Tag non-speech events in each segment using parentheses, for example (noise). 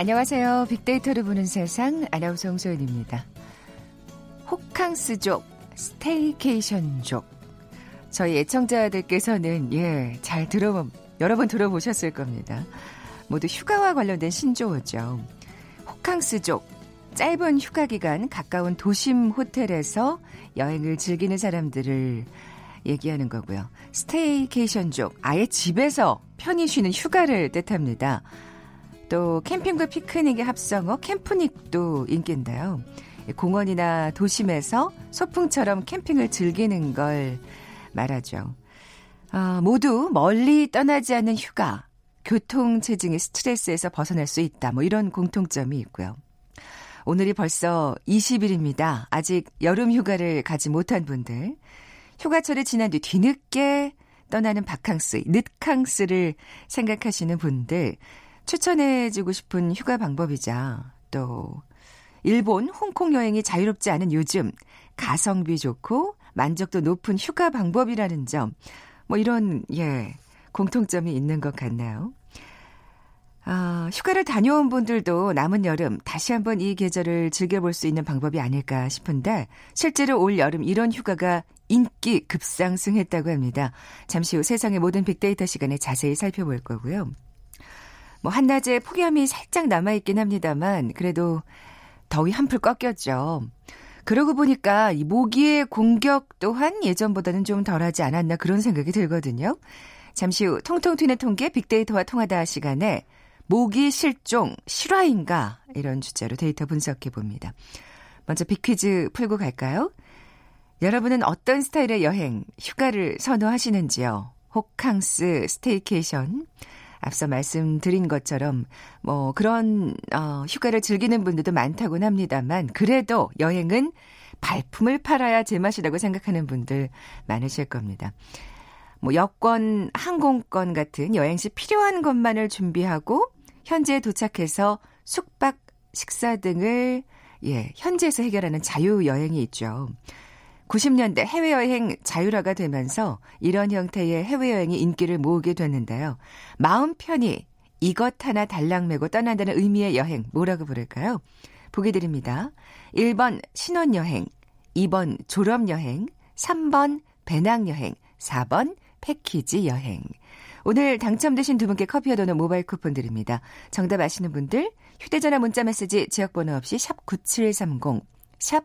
안녕하세요. 빅데이터를 보는 세상 아나운서 홍소연입니다. 호캉스족, 스테이케이션족. 저희 애청자들께서는 예, 잘 들어 여러 번 들어보셨을 겁니다. 모두 휴가와 관련된 신조어죠. 호캉스족, 짧은 휴가 기간 가까운 도심 호텔에서 여행을 즐기는 사람들을 얘기하는 거고요. 스테이케이션족, 아예 집에서 편히 쉬는 휴가를 뜻합니다. 또 캠핑과 피크닉의 합성어 캠프닉도 인기인데요. 공원이나 도심에서 소풍처럼 캠핑을 즐기는 걸 말하죠. 아, 모두 멀리 떠나지 않는 휴가, 교통 체증의 스트레스에서 벗어날 수 있다. 뭐 이런 공통점이 있고요. 오늘이 벌써 20일입니다. 아직 여름 휴가를 가지 못한 분들, 휴가철이 지난 뒤 뒤늦게 떠나는 바캉스, 늦캉스를 생각하시는 분들, 추천해주고 싶은 휴가 방법이자 또 일본, 홍콩 여행이 자유롭지 않은 요즘 가성비 좋고 만족도 높은 휴가 방법이라는 점, 뭐 이런 예 공통점이 있는 것 같나요? 아, 휴가를 다녀온 분들도 남은 여름 다시 한번 이 계절을 즐겨볼 수 있는 방법이 아닐까 싶은데 실제로 올 여름 이런 휴가가 인기 급상승했다고 합니다. 잠시 후 세상의 모든 빅데이터 시간에 자세히 살펴볼 거고요. 뭐 한낮에 폭염이 살짝 남아있긴 합니다만 그래도 더위 한풀 꺾였죠. 그러고 보니까 이 모기의 공격 또한 예전보다는 좀 덜하지 않았나 그런 생각이 들거든요. 잠시 후 통통 튀는 통계 빅데이터와 통하다 시간에 모기 실종 실화인가 이런 주제로 데이터 분석해 봅니다. 먼저 빅퀴즈 풀고 갈까요? 여러분은 어떤 스타일의 여행, 휴가를 선호하시는지요? 호캉스, staycation, 앞서 말씀드린 것처럼 뭐 그런 어, 휴가를 즐기는 분들도 많다곤 합니다만 그래도 여행은 발품을 팔아야 제맛이라고 생각하는 분들 많으실 겁니다. 뭐 여권, 항공권 같은 여행 시 필요한 것만을 준비하고 현지에 도착해서 숙박, 식사 등을 예, 현지에서 해결하는 자유 여행이 있죠. 90년대 해외여행 자율화가 되면서 이런 형태의 해외여행이 인기를 모으게 됐는데요. 마음 편히 이것 하나 달랑 메고 떠난다는 의미의 여행 뭐라고 부를까요? 보기 드립니다. 1번 신혼여행, 2번 졸업여행, 3번 배낭여행, 4번 패키지 여행. 오늘 당첨되신 두 분께 커피와 도넛 모바일 쿠폰 드립니다. 정답 아시는 분들 휴대전화 문자 메시지 지역번호 없이 샵 9730, 샵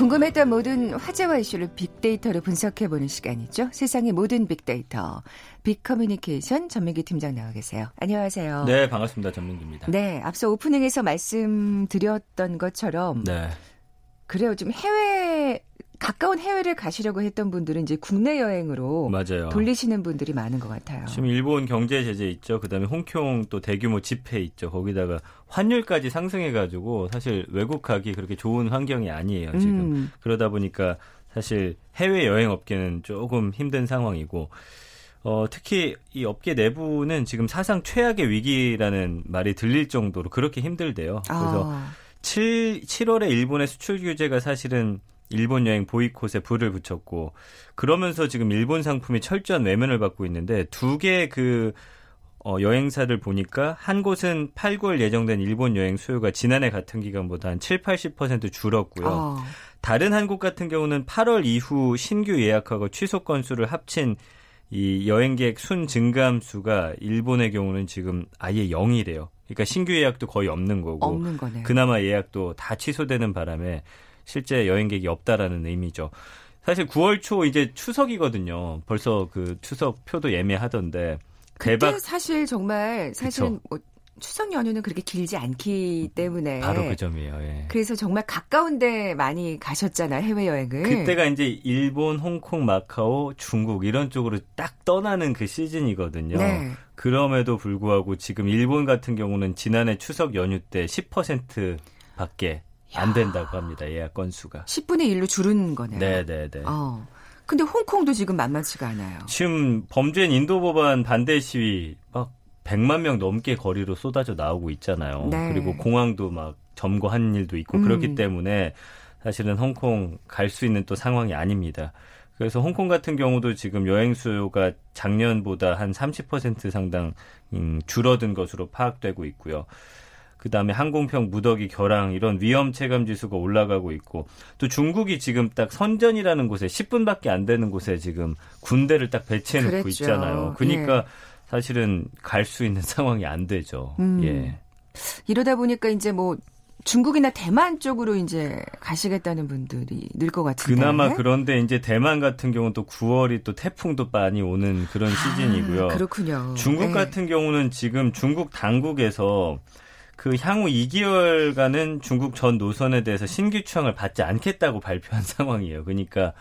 궁금했던 모든 화제와 이슈를 빅데이터로 분석해보는 시간이죠. 세상의 모든 빅데이터. 빅커뮤니케이션 전민기 팀장 나와 계세요. 안녕하세요. 네, 반갑습니다. 전민기입니다. 네, 앞서 오프닝에서 말씀드렸던 것처럼 네. 그래요. 좀 해외 가까운 해외를 가시려고 했던 분들은 이제 국내 여행으로 맞아요. 돌리시는 분들이 많은 것 같아요. 지금 일본 경제 제재 있죠. 그다음에 홍콩 또 대규모 집회 있죠. 거기다가 환율까지 상승해가지고 사실 외국 가기 그렇게 좋은 환경이 아니에요. 지금 음. 그러다 보니까 사실 해외 여행 업계는 조금 힘든 상황이고. 어, 특히 이 업계 내부는 지금 사상 최악의 위기라는 말이 들릴 정도로 그렇게 힘들대요. 그래서 아. 7, 7월에 일본의 수출 규제가 사실은 일본 여행 보이콧에 불을 붙였고 그러면서 지금 일본 상품이 철저한 외면을 받고 있는데 두 개의 그 어, 여행사를 보니까 한 곳은 8, 9월 예정된 일본 여행 수요가 지난해 같은 기간보다 한 7, 80% 줄었고요. 어. 다른 한 곳 같은 경우는 8월 이후 신규 예약하고 취소 건수를 합친 이 여행객 순 증감 수가 일본의 경우는 지금 아예 0이래요. 그러니까 신규 예약도 거의 없는 거고 없는 거네요. 그나마 예약도 다 취소되는 바람에 실제 여행객이 없다라는 의미죠. 사실 9월 초 이제 추석이거든요. 벌써 그 추석 표도 예매하던데 대박 사실 정말 사실은 뭐 추석 연휴는 그렇게 길지 않기 때문에 바로 그 점이에요. 예. 그래서 정말 가까운데 많이 가셨잖아요 해외 여행을. 그때가 이제 일본, 홍콩, 마카오, 중국 이런 쪽으로 딱 떠나는 그 시즌이거든요. 네. 그럼에도 불구하고 지금 일본 같은 경우는 지난해 추석 연휴 때 10%밖에 안 된다고 합니다. 예약 건수가. 10분의 1로 줄은 거네요. 네, 네, 네. 어. 근데 홍콩도 지금 만만치가 않아요. 지금 범죄인 인도 법안 반대 시위 막 100만 명 넘게 거리로 쏟아져 나오고 있잖아요. 네. 그리고 공항도 막 점거한 일도 있고 음. 그렇기 때문에 사실은 홍콩 갈 수 있는 또 상황이 아닙니다. 그래서 홍콩 같은 경우도 지금 여행 수요가 작년보다 한 30% 상당 음, 줄어든 것으로 파악되고 있고요. 그다음에 항공평 무더기 결항 이런 위험 체감 지수가 올라가고 있고 또 중국이 지금 딱 선전이라는 곳에 10분밖에 안 되는 곳에 지금 군대를 딱 배치해 놓고. 있잖아요. 그러니까 예. 사실은 갈 수 있는 (laughs) 상황이 안 되죠. 음. 예. 이러다 보니까 이제 뭐 중국이나 대만 쪽으로 이제 가시겠다는 분들이 늘 것 같은데. 그나마 그런데 이제 대만 같은 경우는 또 9월이 또 태풍도 많이 오는 그런 아, 시즌이고요. 그렇군요. 중국 네. 같은 경우는 지금 중국 당국에서 그 향후 2개월간은 중국 전 노선에 대해서 신규 추항을 받지 않겠다고 발표한 (laughs) 상황이에요. 그러니까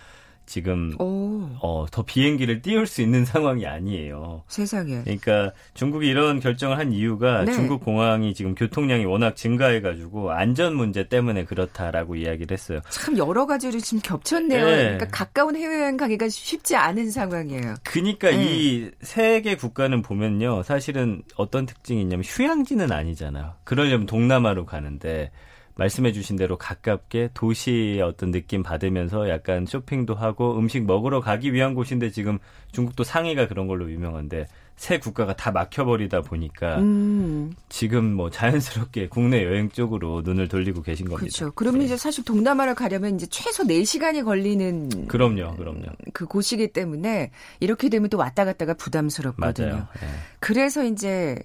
지금 어, 더 비행기를 띄울 수 있는 상황이 아니에요. 세상에. 그러니까 중국이 이런 결정을 한 이유가 네. 중국 공항이 지금 교통량이 워낙 증가해가지고 안전 문제 때문에 그렇다라고 이야기를 했어요. 참 여러 가지로 지금 겹쳤네요. 네. 그러니까 가까운 해외여행 가기가 쉽지 않은 상황이에요. 그러니까 네. 이세 개 국가는 보면요, 사실은 어떤 특징이 있냐면 휴양지는 아니잖아요. 그러려면 동남아로 가는데 말씀해 주신 대로 가깝게 도시의 어떤 느낌 받으면서 약간 쇼핑도 하고 음식 먹으러 가기 위한 곳인데 지금 중국도 상해가 그런 걸로 유명한데 새 국가가 다 막혀버리다 보니까 음. 지금 뭐 자연스럽게 국내 여행 쪽으로 눈을 돌리고 계신 겁니다. 그렇죠. 그러면 네. 이제 사실 동남아를 가려면 이제 최소 4시간이 걸리는 그럼요, 그럼요. 그 곳이기 때문에 이렇게 되면 또 왔다 갔다가 부담스럽거든요. 맞아요. 네. 그래서 이제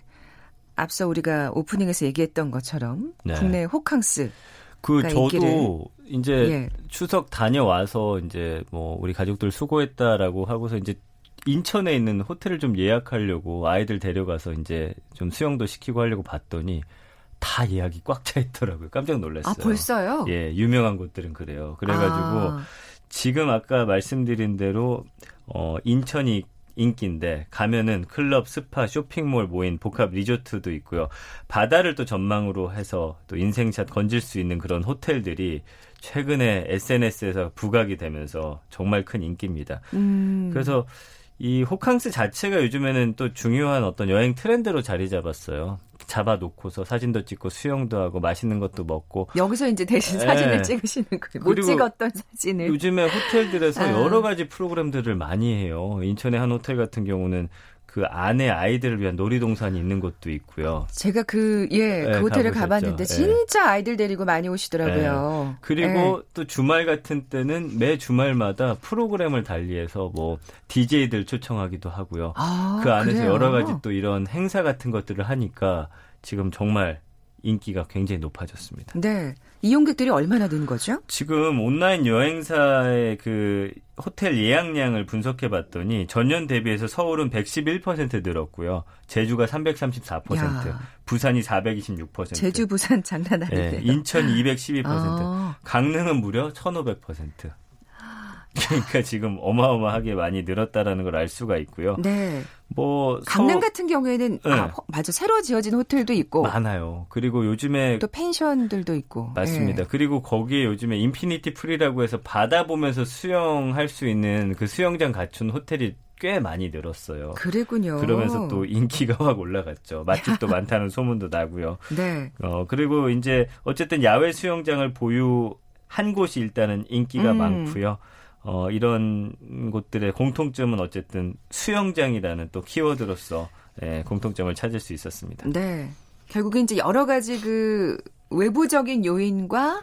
앞서 우리가 오프닝에서 얘기했던 것처럼 네. 국내 호캉스 그 저도 있기를. 이제 예. 추석 다녀와서 이제 뭐 우리 가족들 수고했다라고 하고서 이제 인천에 있는 호텔을 좀 예약하려고 아이들 데려가서 이제 좀 수영도 시키고 하려고 봤더니 다 예약이 꽉 차 있더라고요. 깜짝 놀랐어요. 아, 벌써요? 예, 유명한 곳들은 그래요. 그래가지고 아. 지금 아까 말씀드린 대로 어 인천이 인기인데 가면은 클럽, 스파, 쇼핑몰 모인 복합 리조트도 있고요. 바다를 또 전망으로 해서 또 인생샷 건질 수 있는 그런 호텔들이 최근에 SNS에서 부각이 되면서 정말 큰 인기입니다. 음. 그래서 이 호캉스 자체가 요즘에는 또 중요한 어떤 여행 트렌드로 자리 잡았어요. 잡아놓고서 사진도 찍고 수영도 하고 맛있는 것도 먹고 여기서 이제 대신 네. 사진을 찍으시는 거예요. 못 찍었던 사진을. 요즘에 호텔들에서 아. 여러 가지 프로그램들을 많이 해요. 인천의 한 호텔 같은 경우는 그 안에 아이들을 위한 놀이동산이 있는 곳도 있고요. 제가 그, 예, 그 네, 호텔을 가보셨죠. 가봤는데 예. 진짜 네. 아이들 데리고 많이 오시더라고요. 네. 그리고 네. 또 주말 같은 때는 매 주말마다 프로그램을 달리해서 뭐 DJ들 초청하기도 하고요. 아, 그 안에서 그래요? 여러 가지 또 이런 행사 같은 것들을 하니까 지금 정말 인기가 굉장히 높아졌습니다. 네. 이용객들이 얼마나 는 거죠? 지금 온라인 여행사의 그 호텔 예약량을 분석해 봤더니 전년 대비해서 서울은 111% 늘었고요. 제주가 334%, 야. 부산이 426%. 제주 부산 장난 아니에요. 네, 인천이 212%, 아. 강릉은 무려 1,500%. 그러니까 지금 어마어마하게 많이 늘었다라는 걸 알 수가 있고요. 네. 뭐 강릉 서... 같은 경우에는 네. 아, 맞아 새로 지어진 호텔도 있고 많아요. 그리고 요즘에 또 펜션들도 있고 맞습니다. 네. 그리고 거기에 요즘에 infinity pool이라고 해서 바다 보면서 수영할 수 있는 그 수영장 갖춘 호텔이 꽤 많이 늘었어요. 그래군요. 그러면서 또 인기가 확 올라갔죠. 맛집도 많다는 소문도 나고요. 네. 어 그리고 이제 어쨌든 야외 수영장을 보유 한 곳이 일단은 인기가 음. 많고요. 어, 이런 곳들의 공통점은 어쨌든 수영장이라는 또 키워드로서 예, 공통점을 찾을 수 있었습니다. 네. 결국엔 이제 여러 가지 그 외부적인 요인과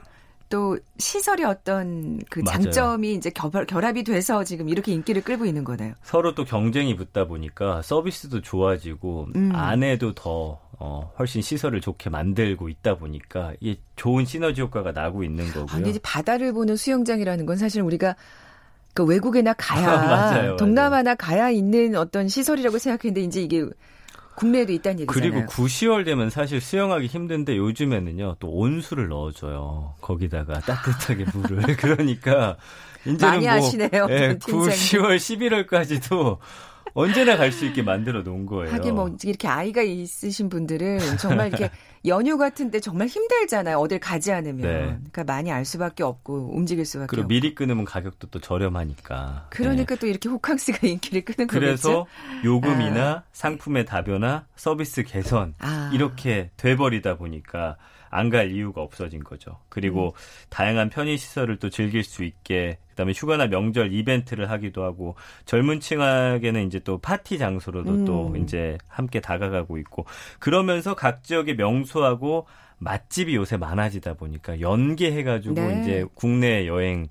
또 시설의 어떤 그 장점이 맞아요. 이제 결, 결합이 돼서 지금 이렇게 인기를 끌고 있는 거네요. 서로 또 경쟁이 붙다 보니까 서비스도 좋아지고 음. 안에도 더 어, 훨씬 시설을 좋게 만들고 있다 보니까 이게 좋은 시너지 효과가 나고 있는 거고요. 아, 근데 이제 바다를 보는 수영장이라는 건 사실 우리가 그 외국에나 가야 (laughs) 아, 맞아요, 동남아나 가야 있는 어떤 시설이라고 생각했는데 이제 이게 국내에도 있다는 얘기잖아요. 그리고 9, 10월 되면 사실 수영하기 힘든데 요즘에는요 또 온수를 넣어줘요. 거기다가 따뜻하게 물을. (laughs) 그러니까 이제는 많이 뭐, 아시네요. 예, 9, 10월, 11월까지도 언제나 갈 수 있게 만들어 놓은 거예요. 하긴 뭐 이렇게 아이가 있으신 분들은 정말 이렇게 (laughs) 연휴 같은데 정말 힘들잖아요. 어딜 가지 않으면. 네. 그러니까 많이 알 수밖에 없고 움직일 수밖에 그리고 없고. 미리 끊으면 가격도 또 저렴하니까. 그러니까 네. 또 이렇게 호캉스가 (laughs) 인기를 끄는 그래서 거겠죠. 그래서 요금이나 아. 상품의 다변화, 서비스 개선 아. 이렇게 돼버리다 보니까 안 갈 이유가 없어진 거죠. 그리고 음. 다양한 편의 시설을 또 즐길 수 있게 그다음에 휴가나 명절 이벤트를 하기도 하고 젊은 층에게는 이제 또 파티 장소로도 음. 또 이제 함께 다가가고 있고 그러면서 각 지역의 명소하고 맛집이 요새 많아지다 보니까 연계해가지고 네. 이제 국내 여행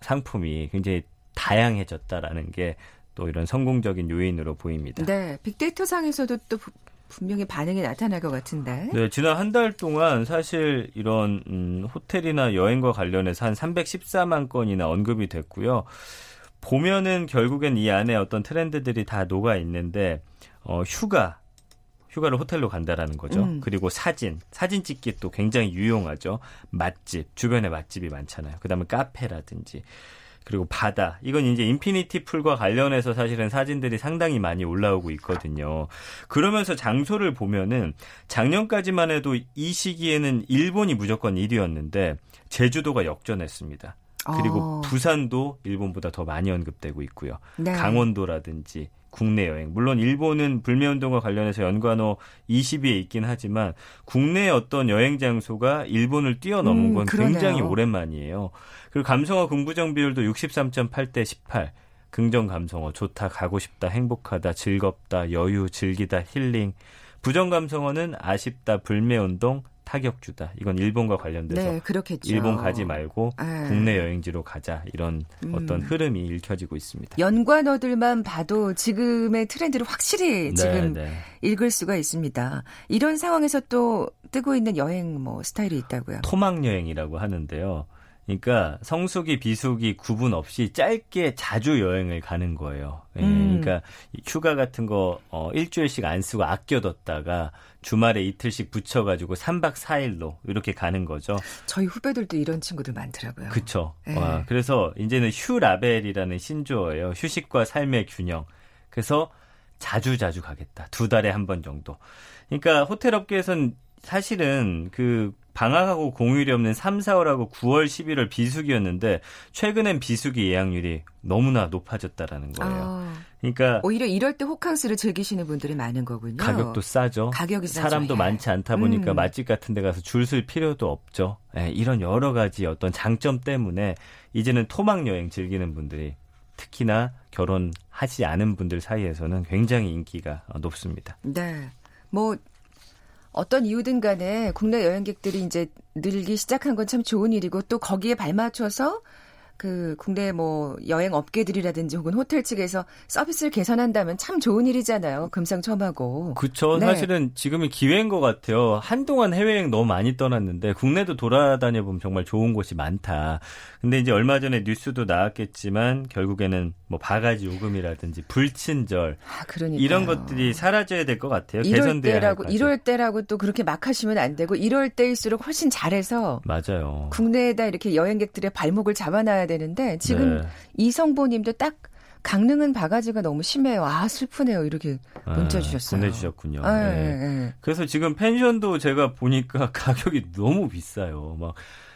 상품이 굉장히 다양해졌다라는 게 또 이런 성공적인 요인으로 보입니다. 네, 빅데이터 상에서도 또 분명히 반응이 나타날 것 같은데. 네, 지난 한 달 동안 사실 이런 음, 호텔이나 여행과 관련해서 한 314만 건이나 언급이 됐고요. 보면은 결국엔 이 안에 어떤 트렌드들이 다 녹아 있는데 어, 휴가 휴가를 호텔로 간다라는 거죠. 음. 그리고 사진, 사진 찍기 또 굉장히 유용하죠. 맛집, 주변에 맛집이 많잖아요. 그다음에 카페라든지 그리고 바다. 이건 이제 infinity pool과 관련해서 사실은 사진들이 상당히 많이 올라오고 있거든요. 그러면서 장소를 보면은 작년까지만 해도 이 시기에는 일본이 무조건 1위였는데 제주도가 역전했습니다. 그리고 어. 부산도 일본보다 더 많이 언급되고 있고요. 네. 강원도라든지 국내 여행. 물론 일본은 불매 운동과 관련해서 연관어 20위에 있긴 하지만 국내 어떤 여행 장소가 일본을 뛰어넘은 음, 건 음, 굉장히 오랜만이에요. 그리고 감성어 긍부정 비율도 63.8대 18. 긍정 감성어 좋다, 가고 싶다, 행복하다, 즐겁다, 여유, 즐기다, 힐링. 부정 감성어는 아쉽다, 불매 운동, 타격 주다. 이건 일본과 관련돼서 네. 일본 가지 말고 네. 국내 여행지로 가자 이런 음. 어떤 흐름이 읽혀지고 있습니다. 연관어들만 봐도 지금의 트렌드를 확실히 네, 지금 네. 읽을 수가 있습니다. 이런 상황에서 또 뜨고 있는 여행 뭐 스타일이 있다고요. 토막 여행이라고 하는데요. 그러니까 성수기, 비수기 구분 없이 짧게 자주 여행을 가는 거예요. 예, 음. 그러니까 휴가 같은 거 어, 일주일씩 안 쓰고 아껴뒀다가 주말에 이틀씩 붙여가지고 3박 4일로 이렇게 가는 거죠. 저희 후배들도 이런 친구들 많더라고요. 그렇죠. 네. 와, 그래서 이제는 휴라벨이라는 신조어예요. 휴식과 삶의 균형. 그래서 자주 자주 가겠다. 두 달에 한 번 정도. 그러니까 호텔 업계에선 사실은 그 방학하고 공휴일이 없는 3, 4월하고 9월, 11월 비수기였는데 최근엔 비수기 예약률이 너무나 높아졌다라는 거예요. 아, 그러니까 오히려 이럴 때 호캉스를 즐기시는 분들이 많은 거군요. 가격도 싸죠. 가격이 싸죠. 사람도 예. 많지 않다 보니까 음. 맛집 같은 데 가서 줄 쓸 필요도 없죠. 예, 이런 여러 가지 어떤 장점 때문에 이제는 토막 여행 즐기는 분들이 특히나 결혼하지 않은 분들 사이에서는 굉장히 인기가 높습니다. 네. 뭐 어떤 이유든 간에 국내 여행객들이 이제 늘기 시작한 건 참 좋은 일이고 또 거기에 발맞춰서 그 국내 뭐 여행 업계들이라든지 혹은 호텔 측에서 서비스를 개선한다면 참 좋은 일이잖아요. 금상첨화고. 그렇죠. 네. 사실은 지금이 기회인 것 같아요. 한동안 해외여행 너무 많이 떠났는데 국내도 돌아다녀 보면 정말 좋은 곳이 많다. 근데 이제 얼마 전에 뉴스도 나왔겠지만 결국에는 뭐 바가지 요금이라든지 불친절 아, 이런 것들이 사라져야 될 것 같아요. 이럴 때라고 이럴 때라고 또 그렇게 막 하시면 안 되고 이럴 때일수록 훨씬 잘해서 맞아요. 국내에다 이렇게 여행객들의 발목을 잡아놔야 되는데 지금 네. 이성보님도 딱 강릉은 바가지가 너무 심해요. 아 슬프네요. 이렇게 문자 아, 주셨어요. 보내주셨군요. 아, 네. 네. 네. 그래서 지금 펜션도 제가 보니까 (laughs) 가격이 너무 비싸요. 막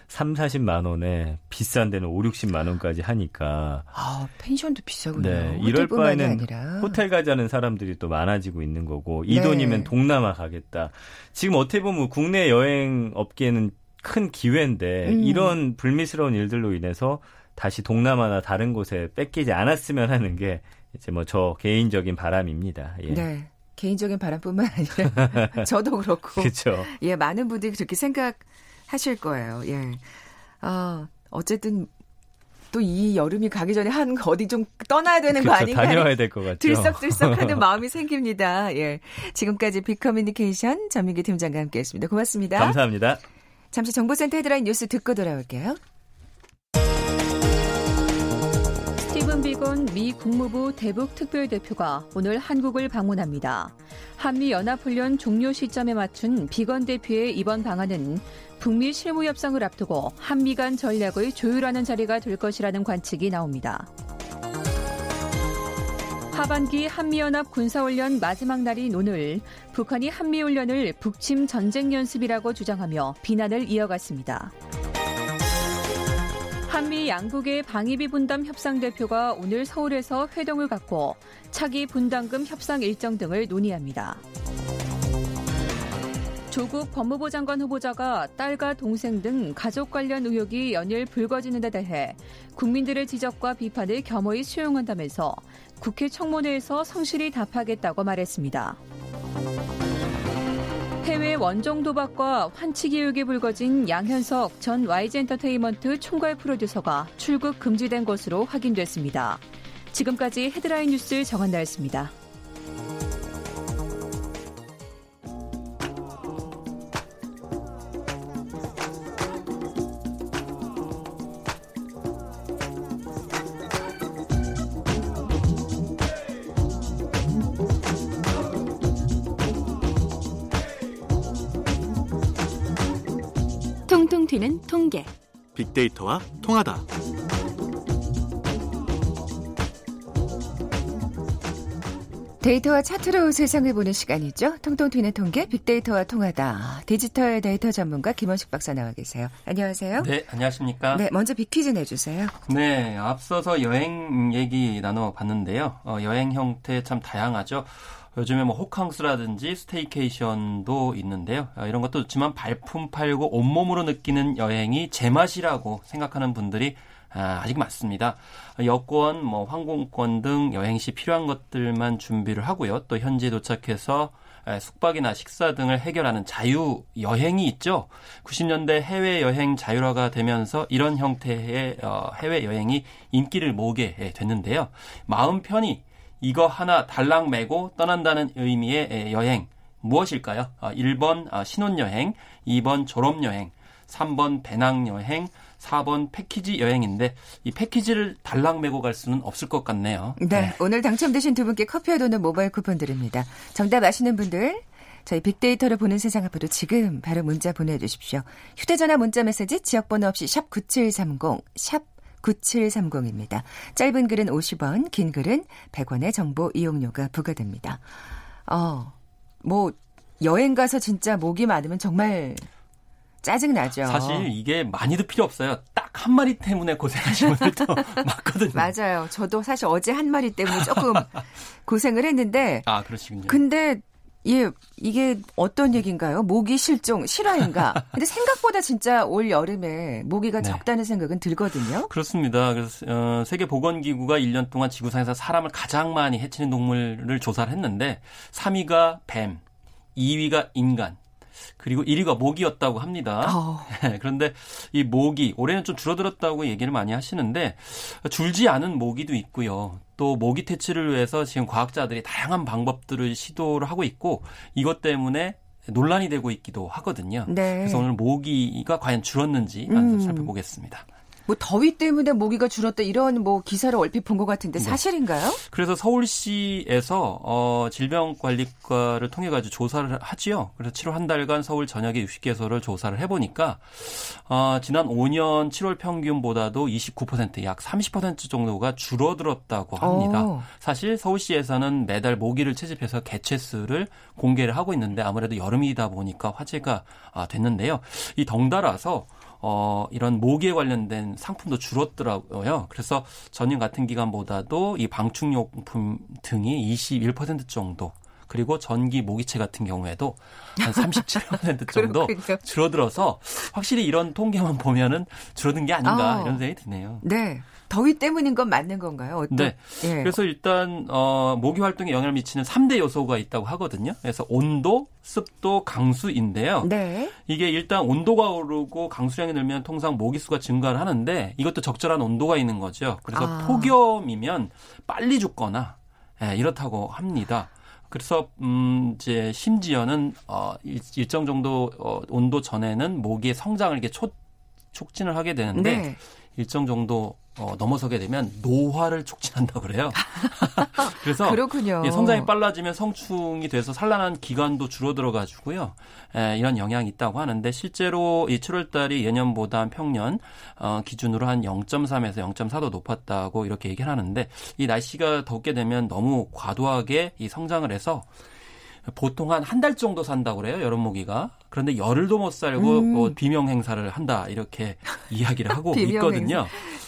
3, 40만 원에 비싼 데는 5, 60만 원까지 하니까. 아, 펜션도 비싸군요. 네, 이럴 바에는 아니라. 호텔 가자는 사람들이 또 많아지고 있는 거고 이 네. 돈이면 동남아 가겠다. 지금 어떻게 보면 국내 여행 업계는 큰 기회인데 음. 이런 불미스러운 일들로 인해서 다시 동남아나 다른 곳에 뺏기지 않았으면 하는 게 이제 뭐 저 개인적인 바람입니다. 예. 네. 개인적인 바람뿐만 아니라 (laughs) 저도 그렇고 그렇죠. 예, 많은 분들이 그렇게 생각 하실 거예요. 예. 어, 어쨌든 또 이 여름이 가기 전에 한 어디 좀 떠나야 되는 그렇죠, 거 아닌가? 다녀와야 될 것 같죠. 들썩들썩하는 (laughs) 마음이 생깁니다. 예. 지금까지 빅커뮤니케이션 전민기 팀장과 함께했습니다. 고맙습니다. 감사합니다. 잠시 정보센터 헤드라인 뉴스 듣고 돌아올게요. 최태근 비건 미 국무부 대북 특별대표가 오늘 한국을 방문합니다. 한미 연합훈련 종료 시점에 맞춘 비건 대표의 이번 방안은 북미 실무 협상을 앞두고 한미 간 전략을 조율하는 자리가 될 것이라는 관측이 나옵니다. 하반기 한미연합 군사훈련 마지막 날인 오늘 북한이 한미훈련을 북침 전쟁 연습이라고 주장하며 비난을 이어갔습니다. 한미 양국의 방위비 분담 협상 대표가 오늘 서울에서 회동을 갖고 차기 분담금 협상 일정 등을 논의합니다. 조국 법무부 장관 후보자가 딸과 동생 등 가족 관련 의혹이 연일 불거지는 데 대해 국민들의 지적과 비판을 겸허히 수용한다면서 국회 청문회에서 성실히 답하겠다고 말했습니다. 해외 원정 도박과 환치기 의혹이 불거진 양현석 전 YG엔터테인먼트 총괄 프로듀서가 출국 금지된 것으로 확인됐습니다. 지금까지 헤드라인 뉴스 정한나였습니다. 빅데이터와 통하다. 데이터와 차트로 세상을 보는 시간이죠. 통통 튀는 통계 빅데이터와 통하다. 디지털 데이터 전문가 김원식 박사 나와 계세요. 안녕하세요. 네, 안녕하십니까? 네, 먼저 빅퀴즈 내주세요. 네, 앞서서 여행 얘기 나눠봤는데요. 어, 여행 형태 참 다양하죠. 요즘에 뭐 호캉스라든지 staycation도 있는데요. 어, 이런 것도 있지만 발품 팔고 온몸으로 느끼는 여행이 제맛이라고 생각하는 분들이 아, 아직 많습니다. 여권, 뭐 항공권 등 여행 시 필요한 것들만 준비를 하고요. 또 현지에 도착해서 숙박이나 식사 등을 해결하는 자유 여행이 있죠. 90년대 해외 여행 자율화가 되면서 이런 형태의 어, 해외 여행이 인기를 모으게 됐는데요. 마음 편히 이거 하나 달랑 메고 떠난다는 의미의 여행 무엇일까요? 1번 아, 신혼여행, 2번 졸업여행, 3번 배낭여행, 4번 패키지 여행인데 이 패키지를 달랑 메고 갈 수는 없을 것 같네요. 네, 네. 오늘 당첨되신 두 분께 커피와 도는 모바일 쿠폰 드립니다. 정답 아시는 분들 저희 빅데이터를 보는 세상 앞으로 지금 바로 문자 보내주십시오. 휴대전화 문자 메시지 지역번호 없이 샵 9730, 샵 9730입니다. 짧은 글은 50원, 긴 글은 100원의 정보 이용료가 부과됩니다. 어, 뭐, 여행 가서 진짜 목이 많으면 정말 짜증나죠. 사실 이게 많이도 필요 없어요. 딱 한 마리 때문에 고생하시는 분들도 (laughs) 많거든요. 맞아요. 저도 사실 어제 한 마리 때문에 조금 (laughs) 고생을 했는데. 아, 그러시군요. 근데 예, 이게 어떤 얘기인가요? 모기 실종 실화인가? (laughs) 근데 생각보다 진짜 올 여름에 모기가 네. 적다는 생각은 들거든요. 그렇습니다. 그래서 어, 세계 보건기구가 1년 동안 지구상에서 사람을 가장 많이 해치는 동물을 조사를 했는데 3위가 뱀, 2위가 인간, 그리고 1위가 모기였다고 합니다. 어. (laughs) 그런데 이 모기 올해는 좀 줄어들었다고 얘기를 많이 하시는데 줄지 않은 모기도 있고요. 또 모기 퇴치를 위해서 지금 과학자들이 다양한 방법들을 시도를 하고 있고 이것 때문에 논란이 되고 있기도 하거든요. 네. 그래서 오늘 모기가 과연 줄었는지 음. 살펴보겠습니다. 뭐 더위 때문에 모기가 줄었다 이런 뭐 기사를 얼핏 본 것 같은데 네. 사실인가요? 네. 그래서 서울시에서 어 질병관리과를 통해 가지고 조사를 하지요. 그래서 7월 한 달간 서울 전역의 60개소를 조사를 해 보니까 어 지난 5년 7월 평균보다도 29%약 30% 정도가 줄어들었다고 합니다. 오. 사실 서울시에서는 매달 모기를 채집해서 개체 수를 공개를 하고 있는데 아무래도 여름이다 보니까 화제가 아, 됐는데요. 이 덩달아서 어, 이런 모기에 관련된 상품도 줄었더라고요. 그래서 전년 같은 기간보다도 이 방충용품 등이 21% 정도 그리고 전기 모기채 같은 경우에도 한 (laughs) 37% 정도 줄어들어서 확실히 이런 통계만 보면은 줄어든 게 아닌가 아, 이런 생각이 드네요. 네. 더위 때문인 건 맞는 건가요? 어떤? 네. 예. 그래서 일단 어 모기 활동에 영향을 미치는 3대 요소가 있다고 하거든요. 그래서 온도, 습도, 강수인데요. 네. 이게 일단 온도가 오르고 강수량이 늘면 통상 모기 수가 증가를 하는데 이것도 적절한 온도가 있는 거죠. 그래서 아. 폭염이면 빨리 죽거나 예, 이렇다고 합니다. 그래서 음 이제 심지어는 어 일정 정도 어 온도 전에는 모기의 성장을 이렇게 촉, 촉진을 하게 되는데 네. 일정 정도 어, 넘어서게 되면 노화를 촉진한다고 그래요. (laughs) (laughs) 그래서 그렇군요. 예, 성장이 빨라지면 성충이 돼서 산란한 기간도 줄어들어 가지고요. 예, 이런 영향이 있다고 하는데 실제로 이 7월 달이 예년보다 평년 어, 기준으로 한 0.3에서 0.4도 높았다고 이렇게 얘기를 하는데 이 날씨가 덥게 되면 너무 과도하게 이 성장을 해서 보통 한 한 달 정도 산다고 그래요 여름 모기가 그런데 열흘도 못 살고 음. 뭐 비명 행사를 한다 이렇게 (laughs) 이야기를 하고 있거든요.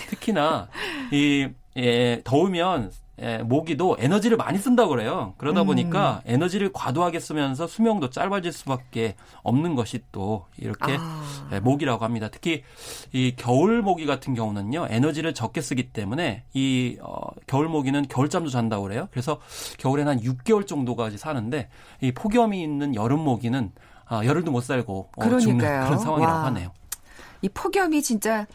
특히나 이 예, 더우면 예, 모기도 에너지를 많이 쓴다고 그래요. 그러다 음. 보니까 에너지를 과도하게 쓰면서 수명도 짧아질 수밖에 없는 것이 또 이렇게 아. 예, 모기라고 합니다. 특히 이 겨울 모기 같은 경우는요 에너지를 적게 쓰기 때문에 이 어, 겨울 모기는 겨울잠도 잔다고 그래요. 그래서 겨울에는 한 6개월 정도까지 사는데 이 폭염이 있는 여름 모기는 아, 열흘도 못 살고 어, 죽는. 그런 상황이라고 와. 하네요. 이 폭염이 진짜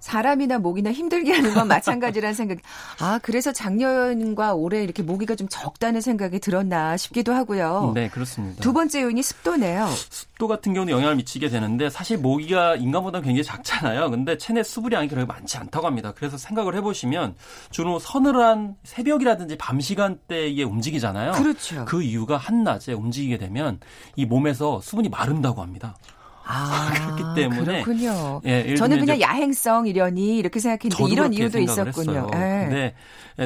사람이나 모기나 힘들게 하는 건 마찬가지라는 생각. 아, 그래서 작년과 올해 이렇게 모기가 좀 적다는 생각이 들었나 싶기도 하고요. 네, 그렇습니다. 두 번째 요인이 습도네요. 습도 같은 경우는 영향을 미치게 되는데 사실 모기가 인간보다 굉장히 작잖아요. 근데 체내 수분량이 그렇게 많지 않다고 합니다. 그래서 생각을 해보시면 주로 서늘한 새벽이라든지 밤 시간대에 움직이잖아요. 그렇죠. 그 이유가 한낮에 움직이게 되면 이 몸에서 수분이 마른다고 합니다. 아, 그렇기 때문에 그렇군요. 예, 저는 그냥 야행성이려니 이렇게 생각했는데 이런 이유도 있었군요. 근데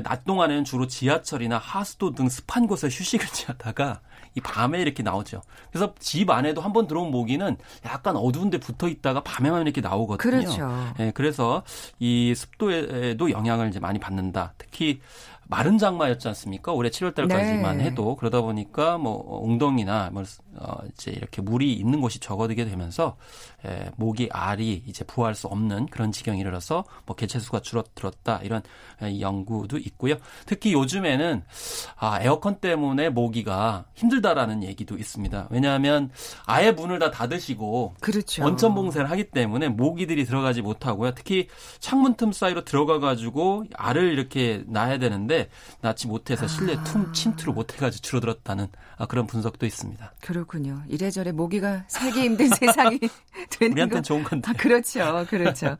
낮 동안에는 주로 지하철이나 하수도 등 습한 곳에 휴식을 (laughs) 취하다가 이 밤에 이렇게 나오죠. 그래서 집 안에도 한 번 들어온 모기는 약간 어두운 데 붙어 있다가 밤에만 이렇게 나오거든요. 그렇죠. 예, 그래서 이 습도에도 영향을 이제 많이 받는다. 특히 마른 장마였지 않습니까? 올해 7월 달까지만 네. 해도 그러다 보니까 뭐 웅덩이나 뭐 어, 이제 이렇게 물이 있는 곳이 적어지게 되면서 에, 모기 알이 이제 부화할 수 없는 그런 지경에 이르러서 뭐 개체 수가 줄어들었다 이런 에, 연구도 있고요. 특히 요즘에는 아 에어컨 때문에 모기가 힘들다라는 얘기도 있습니다. 왜냐하면 아예 문을 다 닫으시고 그렇죠. 원천 봉쇄를 하기 때문에 모기들이 들어가지 못하고요. 특히 창문 틈 사이로 들어가 가지고 알을 이렇게 낳아야 되는데 낳지 못해서 실내 틈 침투를 못 해가지고 줄어들었다는 아, 그런 분석도 있습니다. 그렇군요. 이래저래 모기가 살기 힘든 (laughs) 세상이 되는 거. 우리한테는 좋은 건데. 아, 그렇죠. 그렇죠.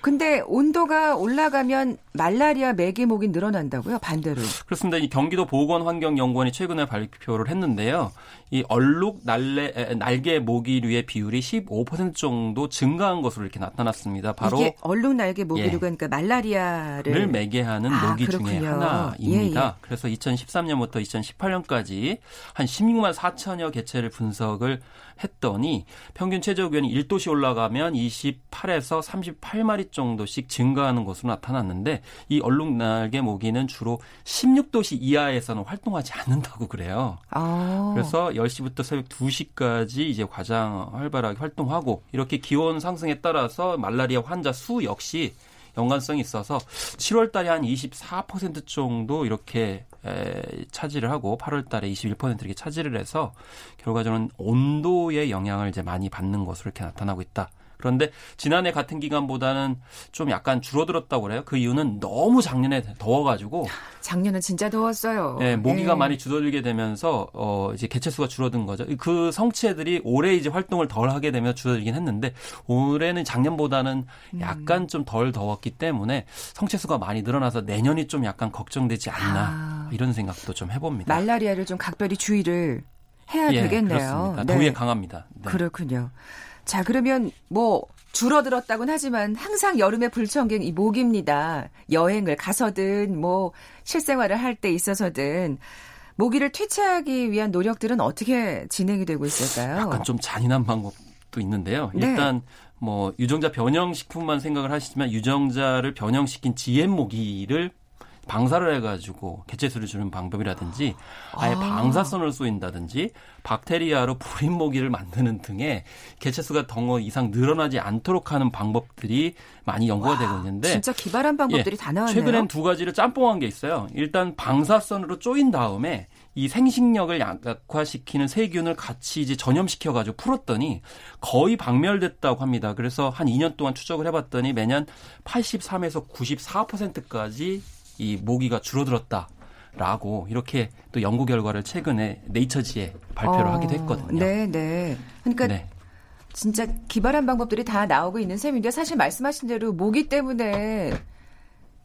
근데 온도가 올라가면 말라리아 매개 목이 늘어난다고요? 반대로. 그렇습니다. 이 경기도 보건환경연구원이 최근에 발표를 했는데요. 이 얼룩 날래, 에, 날개 모기류의 비율이 15% 정도 증가한 것으로 이렇게 나타났습니다. 바로 얼룩 날개 모기류가 예. 그러니까 말라리아를 를 매개하는 아, 모기 중에 그렇군요. 하나입니다. 예, 예. 그래서 2013년부터 2018년까지 한 16만 4천여 개체를 분석을 했더니 평균 최저 기온이 1도씩 올라가면 28에서 38마리 정도씩 증가하는 것으로 나타났는데 이 얼룩 날개 모기는 주로 16도씨 이하에서는 활동하지 않는다고 그래요. 아. 그래서 10시부터 새벽 2시까지 이제 가장 활발하게 활동하고 이렇게 기온 상승에 따라서 말라리아 환자 수 역시 연관성이 있어서 7월 달에 한 24% 정도 이렇게 에, 차지를 하고 8월 달에 21% 이렇게 차지를 해서 결과적으로는 온도의 영향을 이제 많이 받는 것으로 이렇게 나타나고 있다. 그런데 지난해 같은 기간보다는 좀 약간 줄어들었다고 그래요. 그 이유는 너무 작년에 더워가지고 작년은 진짜 더웠어요. 예, 모기가 예. 많이 줄어들게 되면서 어 이제 개체 수가 줄어든 거죠. 그 성체들이 올해 이제 활동을 덜 하게 되면 줄어들긴 했는데 올해는 작년보다는 음. 약간 좀덜 더웠기 때문에 성체 수가 많이 늘어나서 내년이 좀 약간 걱정되지 않나 아. 이런 생각도 좀 해봅니다. 말라리아를 좀 각별히 주의를 해야 예, 되겠네요. 그렇습니다. 네. 더위에 강합니다. 네. 그렇군요. 자, 그러면 뭐 줄어들었다고는 하지만 항상 여름에 불청객 이 모기입니다. 여행을 가서든 뭐 실생활을 할 때 있어서든 모기를 퇴치하기 위한 노력들은 어떻게 진행이 되고 있을까요? 약간 좀 잔인한 방법도 있는데요. 네. 일단 뭐 유정자 변형 식품만 생각을 하시지만 유정자를 변형시킨 GM 모기를 방사를 해가지고 개체수를 주는 방법이라든지 아예 아. 방사선을 쏘인다든지 박테리아로 불임 모기를 만드는 등의 개체수가 덩어 이상 늘어나지 않도록 하는 방법들이 많이 연구가 되고 있는데 진짜 기발한 방법들이 예, 다 나왔네요. 최근엔 두 가지를 짬뽕한 게 있어요. 일단 방사선으로 쪼인 다음에 이 생식력을 약화시키는 세균을 같이 이제 전염시켜 가지고 풀었더니 거의 박멸됐다고 합니다. 그래서 한 2년 동안 추적을 해봤더니 매년 83에서 94%까지 이 모기가 줄어들었다. 라고 이렇게 또 연구 결과를 최근에 네이처지에 발표를 어, 하기도 했거든요. 네, 네. 그러니까 네. 진짜 기발한 방법들이 다 나오고 있는 셈인데 사실 말씀하신 대로 모기 때문에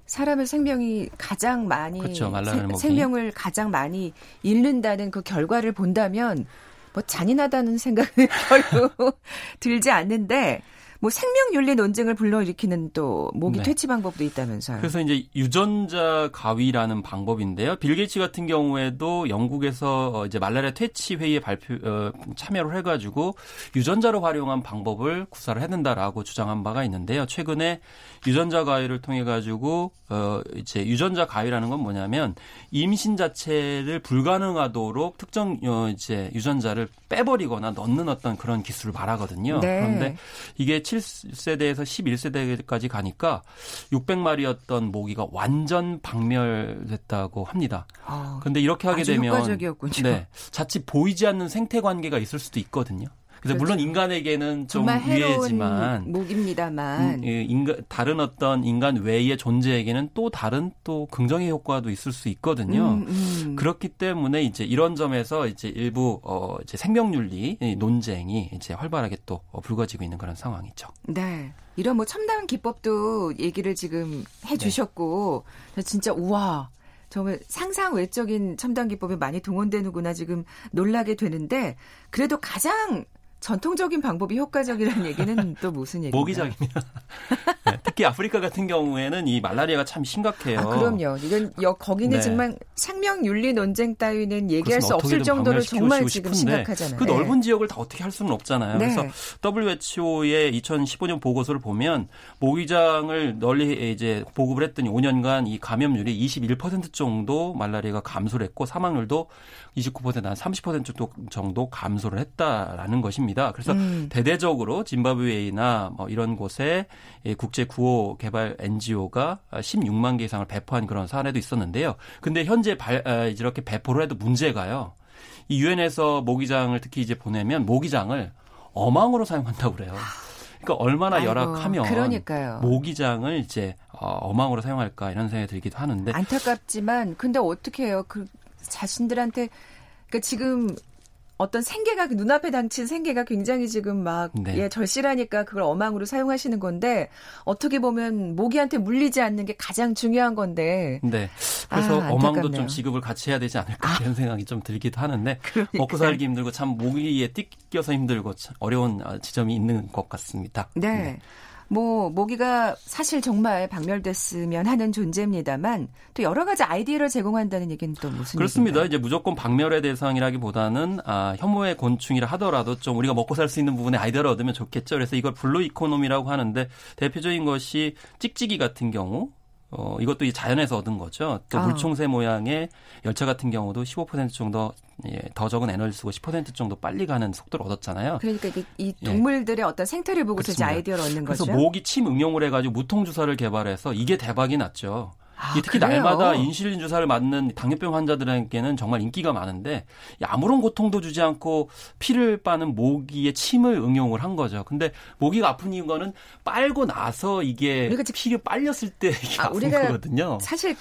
사람의 생명이 가장 많이 그렇죠, 세, 생명을 가장 많이 잃는다는 그 결과를 본다면 뭐 잔인하다는 생각은 (laughs) 별로 들지 않는데 뭐 생명윤리 논쟁을 불러일으키는 또 모기 네. 퇴치 방법도 있다면서요. 그래서 이제 유전자 가위라는 방법인데요. 빌 게이츠 같은 경우에도 영국에서 어, 이제 말라리아 퇴치 회의에 발표 어, 참여를 해가지고 유전자를 활용한 방법을 구사를 해낸다라고 주장한 바가 있는데요. 최근에 유전자 가위를 통해 가지고 어 이제 유전자 가위라는 건 뭐냐면 임신 자체를 불가능하도록 특정 어 이제 유전자를 빼버리거나 넣는 어떤 그런 기술을 말하거든요. 네. 그런데 이게 7 세대에서 11세대까지 가니까 600마리였던 모기가 완전 박멸됐다고 합니다. 아, 그런데 이렇게 하게 되면 효과적이었군요. 네, 자칫 보이지 않는 생태 관계가 있을 수도 있거든요. 그래서 그렇죠. 물론 인간에게는 좀 위해지만 목입니다만 음, 예, 인간 다른 어떤 인간 외의 존재에게는 또 다른 또 긍정의 효과도 있을 수 있거든요. 음, 음. 그렇기 때문에 이제 이런 점에서 이제 일부 어 이제 생명윤리 논쟁이 이제 활발하게 또 어, 불거지고 있는 그런 상황이죠. 네. 이런 뭐 첨단 기법도 얘기를 지금 해 주셨고 네. 진짜 우와 정말 상상 외적인 첨단 기법이 많이 동원되는구나 지금 놀라게 되는데 그래도 가장 전통적인 방법이 효과적이라는 (laughs) 얘기는 또 무슨 얘기인가요? 모기장입니다. 네, 특히 아프리카 같은 경우에는 이 말라리아가 참 심각해요. 아, 그럼요. 이건 여, 거기는 네. 정말 생명 윤리 논쟁 따위는 얘기할 수 없을 정도로 정말 지금 심각하잖아요. 그 네. 넓은 지역을 다 어떻게 할 수는 없잖아요. 네. 그래서 WHO의 2015년 보고서를 보면 모기장을 널리 이제 보급을 했더니 5년간 이 감염률이 21% 정도 말라리아가 감소를 했고 사망률도 29%한 30% 정도 감소를 했다라는 것입니다. 그래서 음. 대대적으로 짐바브웨이나 뭐 이런 곳에 국제 구호 개발 NGO가 16만 개 이상을 배포한 그런 사례도 있었는데요. 근데 현재 발, 아, 이렇게 배포를 해도 문제가요. 이 유엔에서 모기장을 특히 이제 보내면 모기장을 어망으로 사용한다고 그래요. 그러니까 얼마나 아이고, 열악하면 그러니까요. 모기장을 이제 어, 어망으로 사용할까 이런 생각이 들기도 하는데 안타깝지만 근데 어떻게 해요? 그 자신들한테 그러니까 지금 어떤 생계가 눈앞에 닥친 생계가 굉장히 지금 막 네. 예, 절실하니까 그걸 어망으로 사용하시는 건데 어떻게 보면 모기한테 물리지 않는 게 가장 중요한 건데. 네. 그래서 아, 어망도 좀 지급을 같이 해야 되지 않을까 아. 이런 생각이 좀 들기도 하는데 그러니까. 먹고 살기 힘들고 참 모기에 뜯겨서 힘들고 어려운 지점이 있는 것 같습니다. 네. 네. 뭐 모기가 사실 정말 박멸됐으면 하는 존재입니다만 또 여러 가지 아이디어를 제공한다는 얘기는 또 무슨 그렇습니다. 얘기인가요? 이제 무조건 박멸의 대상이라기보다는 아, 혐오의 곤충이라 하더라도 좀 우리가 먹고 살 수 있는 부분에 아이디어를 얻으면 좋겠죠. 그래서 이걸 blue economy라고 하는데 대표적인 것이 찍찍이 같은 경우 어, 이것도 이 자연에서 얻은 거죠. 또 아. 물총새 모양의 열차 같은 경우도 15% 정도 예, 더 적은 에너지 쓰고 10% 정도 빨리 가는 속도를 얻었잖아요. 그러니까 이, 이 예. 동물들의 예. 어떤 생태를 보고서 이제 아이디어를 얻는 그래서 거죠. 그래서 모기 침 응용을 해가지고 무통 주사를 개발해서 이게 대박이 났죠. 아, 특히 그래요? 날마다 인슐린 주사를 맞는 당뇨병 환자들에게는 정말 인기가 많은데 아무런 고통도 주지 않고 피를 빠는 모기의 침을 응용을 한 거죠. 근데 모기가 아픈 이유는 빨고 나서 이게 피를 빨렸을 때 (laughs) 이게 아, 아픈 거거든요. 사실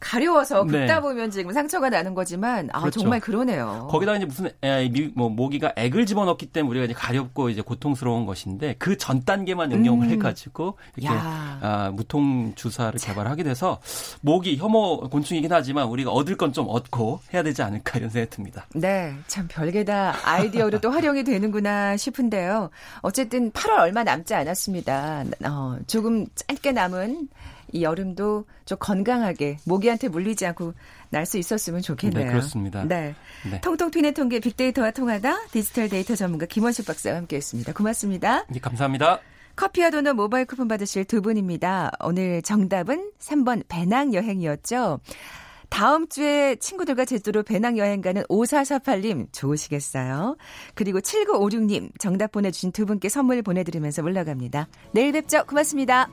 가려워서 네. 긁다 네. 보면 지금 상처가 나는 거지만 아 그렇죠. 정말 그러네요. 거기다 이제 무슨 에, 뭐 모기가 액을 집어넣기 때문에 우리가 이제 가렵고 이제 고통스러운 것인데 그 전 단계만 응용을 음. 해가지고 이렇게 아, 무통 주사를 개발하게 돼서 모기 혐오 곤충이긴 하지만 우리가 얻을 건 좀 얻고 해야 되지 않을까 이런 생각이 듭니다. 네, 참 별게 다 아이디어로 또 활용이 되는구나 싶은데요. 어쨌든 8월 얼마 남지 않았습니다. 어, 조금 짧게 남은 이 여름도 좀 건강하게 모기한테 물리지 않고 날 수 있었으면 좋겠네요. 네, 그렇습니다. 네. 네. 통통 튀는 통계 빅데이터와 통하다 디지털 데이터 전문가 김원식 박사와 함께했습니다. 고맙습니다. 네, 감사합니다. 커피와 도넛 모바일 쿠폰 받으실 두 분입니다. 오늘 정답은 3번 배낭 여행이었죠. 다음 주에 친구들과 제주도 배낭 여행 가는 5448님 좋으시겠어요? 그리고 7956님 정답 보내주신 두 분께 선물 보내드리면서 올라갑니다. 내일 뵙죠. 고맙습니다.